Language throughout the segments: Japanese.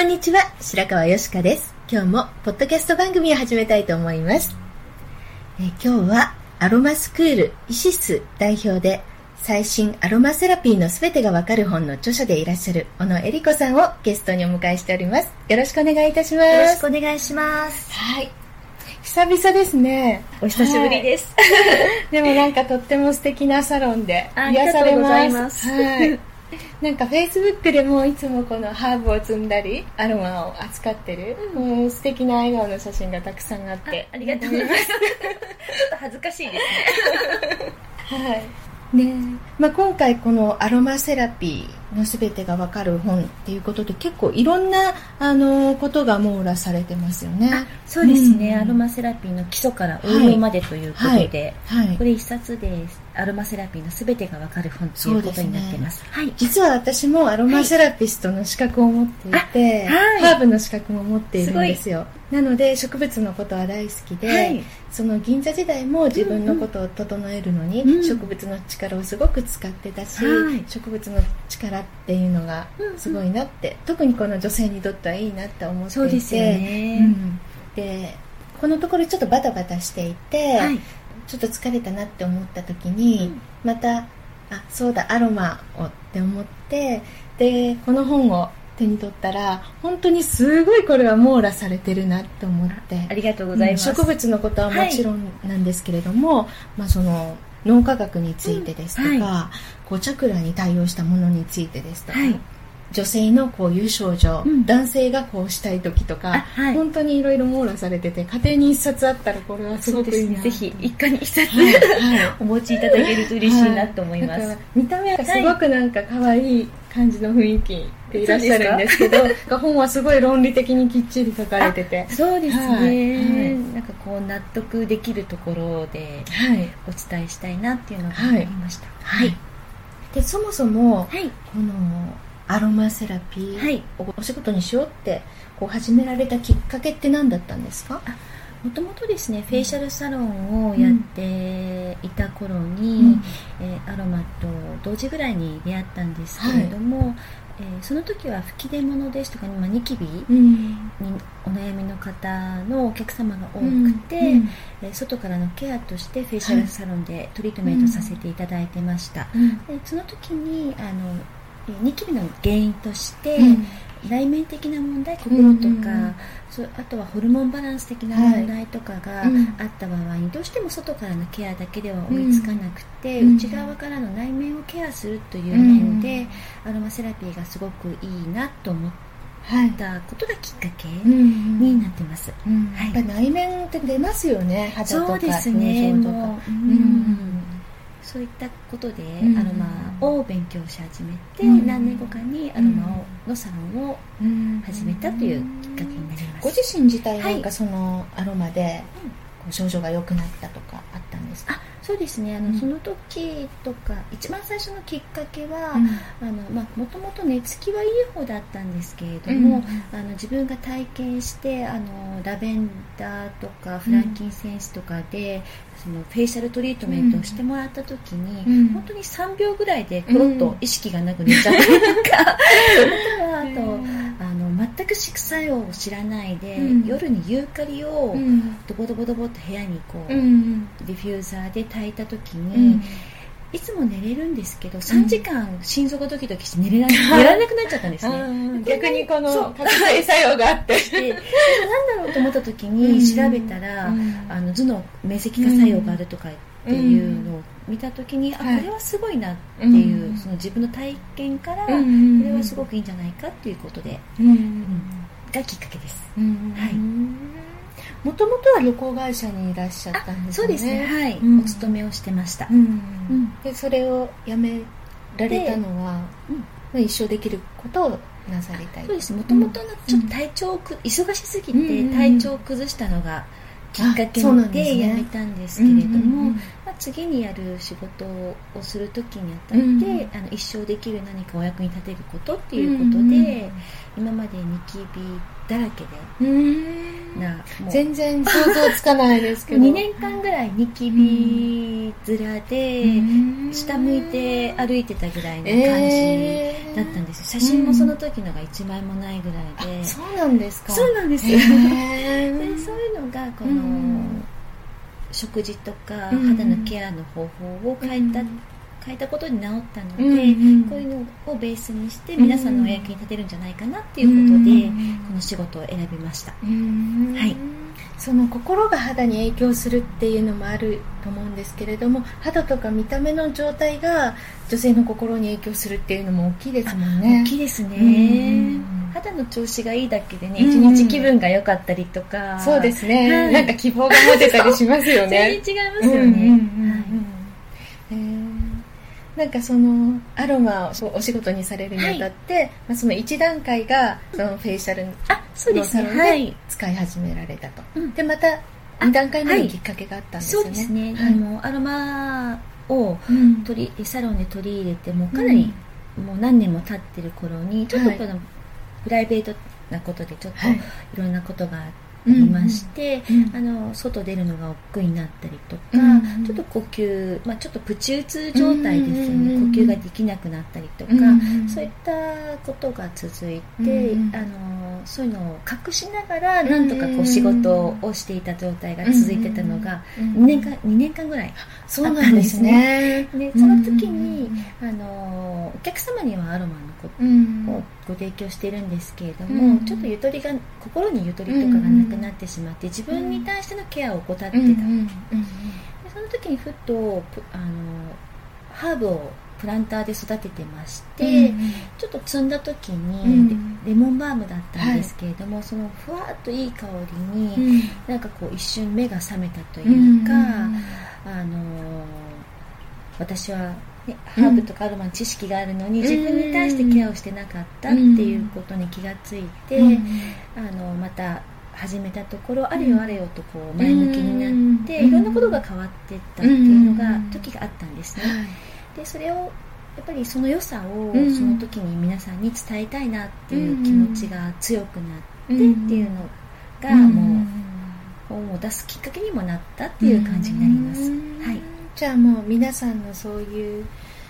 こんにちは。白川よしかです。今日もポッドキャスト番組を始めたいと思います。え今日はアロマスクールイシス代表で最新アロマセラピーのすべてがわかる本の著者でいらっしゃる小野恵里子さんをゲストにお迎えしております。よろしくお願いいたします。よろしくお願いします。はい。久々ですね。お久しぶりです。はい、でもなんかとっても素敵なサロンで癒されます。はい。なんかフェイスブックでもいつもこのハーブを摘んだりアロマを扱ってる、うん、素敵な笑顔の写真がたくさんあって。ありがとうございます。ちょっと恥ずかしいですね。はい。ねまあ、今回このアロマセラピーの全てが分かる本っていうことで結構いろんなあのことが網羅されてますよね。そうですね、うん、アロマセラピーの基礎から応用までということで、はい。はい、これ一冊です。アロマセラピーのすべてがわかる本ということになっています、ね、はい、実は私もアロマセラピストの資格を持っていて、はい、ハーブの資格も持っているんですよ。なので植物のことは大好きで、はい、その銀座時代も自分のことを整えるのに、植物の力をすごく使ってたし、植物の力っていうのがすごいなって、特にこの女性にとってはいいなって思っていて。そうですよね、うん、でこのところちょっとバタバタしていて、はい、ちょっと疲れたなって思った時に、うん、またあそうだアロマをって思ってでこの本を手に取ったら本当にすごいこれは網羅されてるなと思って。ありがとうございます、うん、植物のことはもちろんなんですけれども、はい、まあ、その脳科学についてですとか、うんはい、こうチャクラに対応したものについてですとか、はい。女性のこういう症状、うん、男性がこうしたい時とか、はい、本当にいろいろ網羅されてて家庭に一冊あったらこれはすごくいいな、ね、ぜひ一家に一冊、はいはい、お持ちいただけると嬉しいなと思います、見た目がすごくなんか可愛い感じの雰囲気でいらっしゃるんですけど本はすごい論理的にきっちり書かれてて。そうですね、なんかこう納得できるところでお伝えしたいなっていうのがありました、はいでそもそも、このアロマセラピー、はい、お仕事にしようってこう始められたきっかけって何だったんですか？もともとですねフェイシャルサロンをやっていた頃に、うん、えー、アロマと同時ぐらいに出会ったんですけれども、はい、えー、その時は吹き出物ですとか、まあ、ニキビにお悩みの方のお客様が多くて、うん。うん、えー、外からのケアとしてフェイシャルサロンでトリートメントさせていただいてました、でその時にあのニキビの原因として、内面的な問題心とか、そあとはホルモンバランス的な問題とかがあった場合に、どうしても外からのケアだけでは追いつかなくて、内側からの内面をケアするという面で、アロマセラピーがすごくいいなと思って。たことがきっかけになってます。はい、内面って出ますよね。肌とかそうですね。もう、うんそういったことでアロマを勉強し始めて、うん、何年後かにアロマのサロンを始めたというきっかけになります、ご自身自体なんかそのアロマで症状が良くなったとかあです。か、そうですね。あの、うん、その時とか一番最初のきっかけは、うん、あのまあ、もともと寝つきはいい方だったんですけれども、うん、あの自分が体験してあのラベンダーとかフランキンセンスとかで、そのフェイシャルトリートメントをしてもらった時に、本当に3秒ぐらいでコロッと意識がなくなっちゃったりとか、あとはあと全く副作用を知らないで、うん、夜にユーカリをドボドボドボっと部屋にこう、うん、ディフューザーで炊いた時に、いつも寝れるんですけど3時間心臓がドキドキして寝れな 寝られなくなっちゃったんですね。逆にこの覚醒作用があって。何だろうと思った時に調べたら、あの頭脳明晰化作用があるとかっていうのを見た時に、あこれはすごいなっていう、その自分の体験から、これはすごくいいんじゃないかっていうことで、がきっかけです、はいもともとは旅行会社にいらっしゃったんですね。そうですね。はい、うん、お勤めをしてました、うん、でそれを辞められたのは、うん、一生できることをなさりたいそうですもともとちょっと体調く、忙しすぎて体調を崩したのがきっかけで辞めたんですけれども、まあ、次にやる仕事をする時にあたって、うん、あの一生できる何かお役に立てることっていうことで、うん、今までニキビだらけでな全然想像つかないですけど。2年間ぐらいニキビ面で下向いて歩いてたぐらいの感じだったんですよ、写真もその時のが1枚もないぐらいで、そうなんですか。そうなんですよ。でそういうのがこの、食事とか肌のケアの方法を変えた変えたことに治ったので、うんうん、こういうのをベースにして皆さんのお役に立てるんじゃないかなっていうことで、この仕事を選びました、はい、その心が肌に影響するっていうのもあると思うんですけれども肌とか見た目の状態が女性の心に影響するっていうのも大きいですもんね。大きいですね、肌の調子がいいだけでね一日気分が良かったりとか、そうですね、はい、なんか希望が持てたりしますよね。全然違いますよね、うんうんうんなんかそのアロマをお仕事にされるにあたって、はい、まあ、その1段階がそのフェイシャルのサロンで使い始められたと、はい、でまた2段階目にきっかけがあったんですね、そうですね、あのアロマを取り、サロンで取り入れてもかなり、もう何年も経ってる頃にちょっとこの、プライベートなことでちょっとい。ろんなことがあって、ありまして、うんうん、あの外出るのが億劫になったりとか、うんうん、ちょっと呼吸、まあ、ちょっとプチ打つ状態ですよね、うんうん、呼吸ができなくなったりとか、うんうん、そういったことが続いて、うんうん、あのそういうのを隠しながらなんとかこう仕事をしていた状態が続いてたのが2年間 ,2 年間ぐらいあったんですね。で、ね、その時にあのお客様にはアロマのことをご提供しているんですけれども、ちょっとゆとりが心にゆとりとかがなくなってしまって自分に対してのケアを怠ってた、でその時にふっとあのハーブをプランターで育ててまして、うんうん、ちょっと摘んだ時に、うん、レモンバームだったんですけれども、はい、そのふわっといい香りに、うん、なんかこう一瞬目が覚めたというか、うんうん、あの私は、ね、ハーブとかアロマの知識があるのに、自分に対してケアをしてなかったっていうことに気がついて、あのまた始めたところあれよあれよとこう前向きになって、いろんなことが変わっていったっていうのが時があったんですね。でそれをやっぱりその良さをその時に皆さんに伝えたいなっていう気持ちが強くなってっていうのがもう本を出すきっかけにもなったっていう感じになります。はい、じゃあもう皆さんのそういう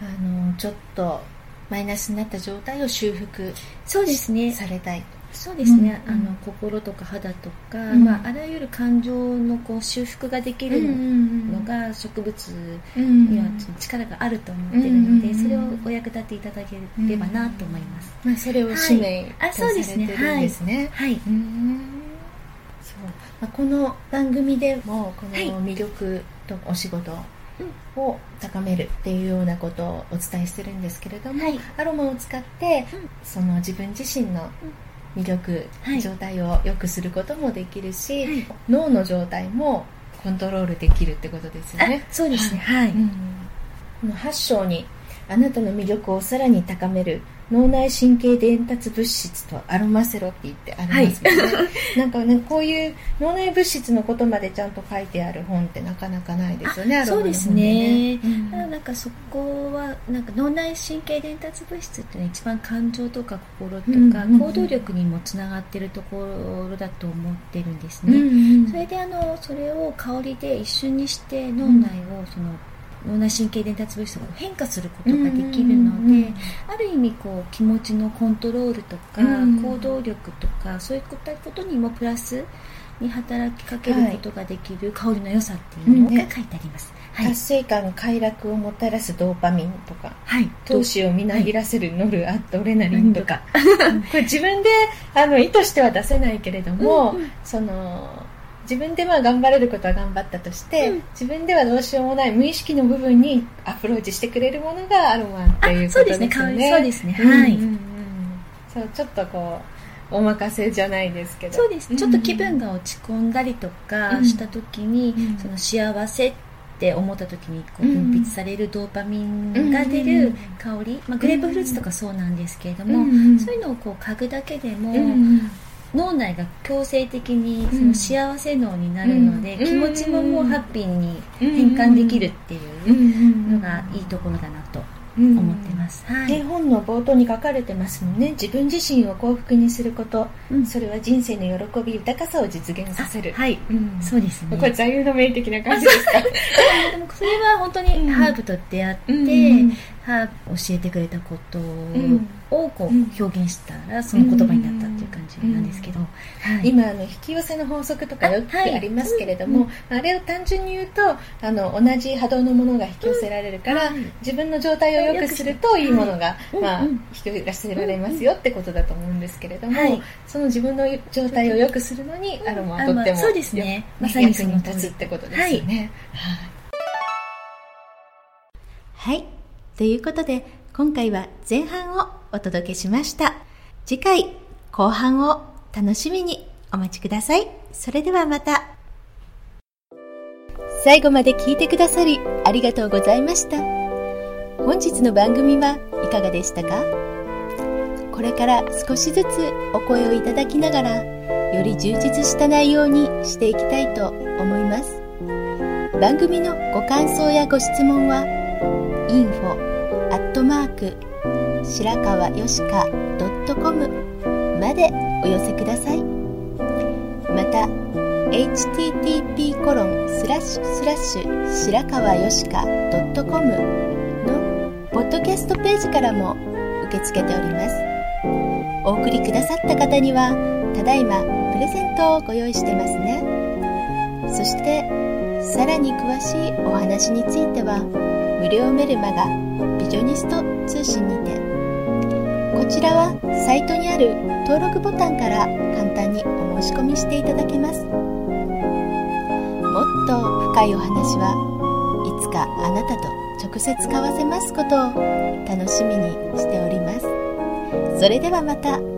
あのちょっとマイナスになった状態を修復そうですね。されたいそうですね、うん。うん、あの心とか肌とか、うん、まあ、あらゆる感情のこう修復ができるのが植物には力があると思っているので、うん。うん、それをお役立ていただければなと思います、まあ、それを使命とされてるんですね、はい、はい、そう。まあ、この番組でもこの魅力とお仕事、を高めるっていうようなことをお伝えしてるんですけれども、はい、アロマを使って、その自分自身の魅力、はい、状態を良くすることもできるし、はい、脳の状態もコントロールできるってことですよね。そうですね。はい。うん、この8章にあなたの魅力をさらに高める脳内神経伝達物質とアロマセロピーってありますよね、はい、なんかねこういう脳内物質のことまでちゃんと書いてある本ってなかなかないですよねね。そうですね、うん、なんかそこはなんか脳内神経伝達物質っていうのは一番感情とか心とか行動力にもつながってるところだと思ってるんですね、うんうん、それであのそれを香りで一瞬にして脳内をその脳内神経伝達物質が変化することができるので、ある意味こう気持ちのコントロールとか、行動力とかそういったことにもプラスに働きかけることができる香りの良さっていうのが書いてあります、はい、達成感快楽をもたらすドーパミンとか、はい、闘志をみなぎらせるノルアドレナリンとか、はい、これ自分であの意図しては出せないけれども、うんうん、その自分でまあ頑張れることは頑張ったとして、うん、自分ではどうしようもない無意識の部分にアプローチしてくれるものがアロマっていうことですね。そうですね。はい。うんうんうん、そうちょっとこうお任せじゃないですけど。そうです。ちょっと気分が落ち込んだりとかした時に、うん、その幸せって思った時にこう分泌されるドーパミンが出る香り、まあ、グレープフルーツとかそうなんですけれども、そういうのをこう嗅ぐだけでも、脳内が強制的にその幸せ脳になるので、気持ちももうハッピーに変換できるっていうのがいいところだなと思ってます、はい、絵本の冒頭に書かれてますもんね。自分自身を幸福にすること、うん、それは人生の喜び豊かさを実現させる。はい、うん、そうですね。これ座右の銘的な感じですか？で もそれは本当にハーブと出会って、うん。は教えてくれたことをこう表現したらその言葉になった。っていう感じなんですけど、はい、今あの引き寄せの法則とかよくありますけれども、あれを単純に言うとあの同じ波動のものが引き寄せられるから、自分の状態を良くするといいものが、まあ、引き寄せられますよってことだと思うんですけれども、その自分の状態を良くするのにアロマはとっても、そうですね。まさにその立つってことですよね。はい、はい。ということで、今回は前半をお届けしました。次回、後半を楽しみにお待ちください。それではまた。最後まで聞いてくださりありがとうございました。本日の番組はいかがでしたか？これから少しずつお声をいただきながら、より充実した内容にしていきたいと思います。番組のご感想やご質問は、info 白川よしか .com までお寄せください。また http コロンスラッシュスラッシュ白川よしか .com のポッドキャストページからも受け付けております。お送りくださった方にはただいまプレゼントをご用意してますね。そしてさらに詳しいお話については無料メルマガビジョニスト通信にてちらはサイトにある登録ボタンから簡単にお申し込みしていただけますもっと深いお話はいつかあなたと直接交わせますことを楽しみにしておりますそれではまた。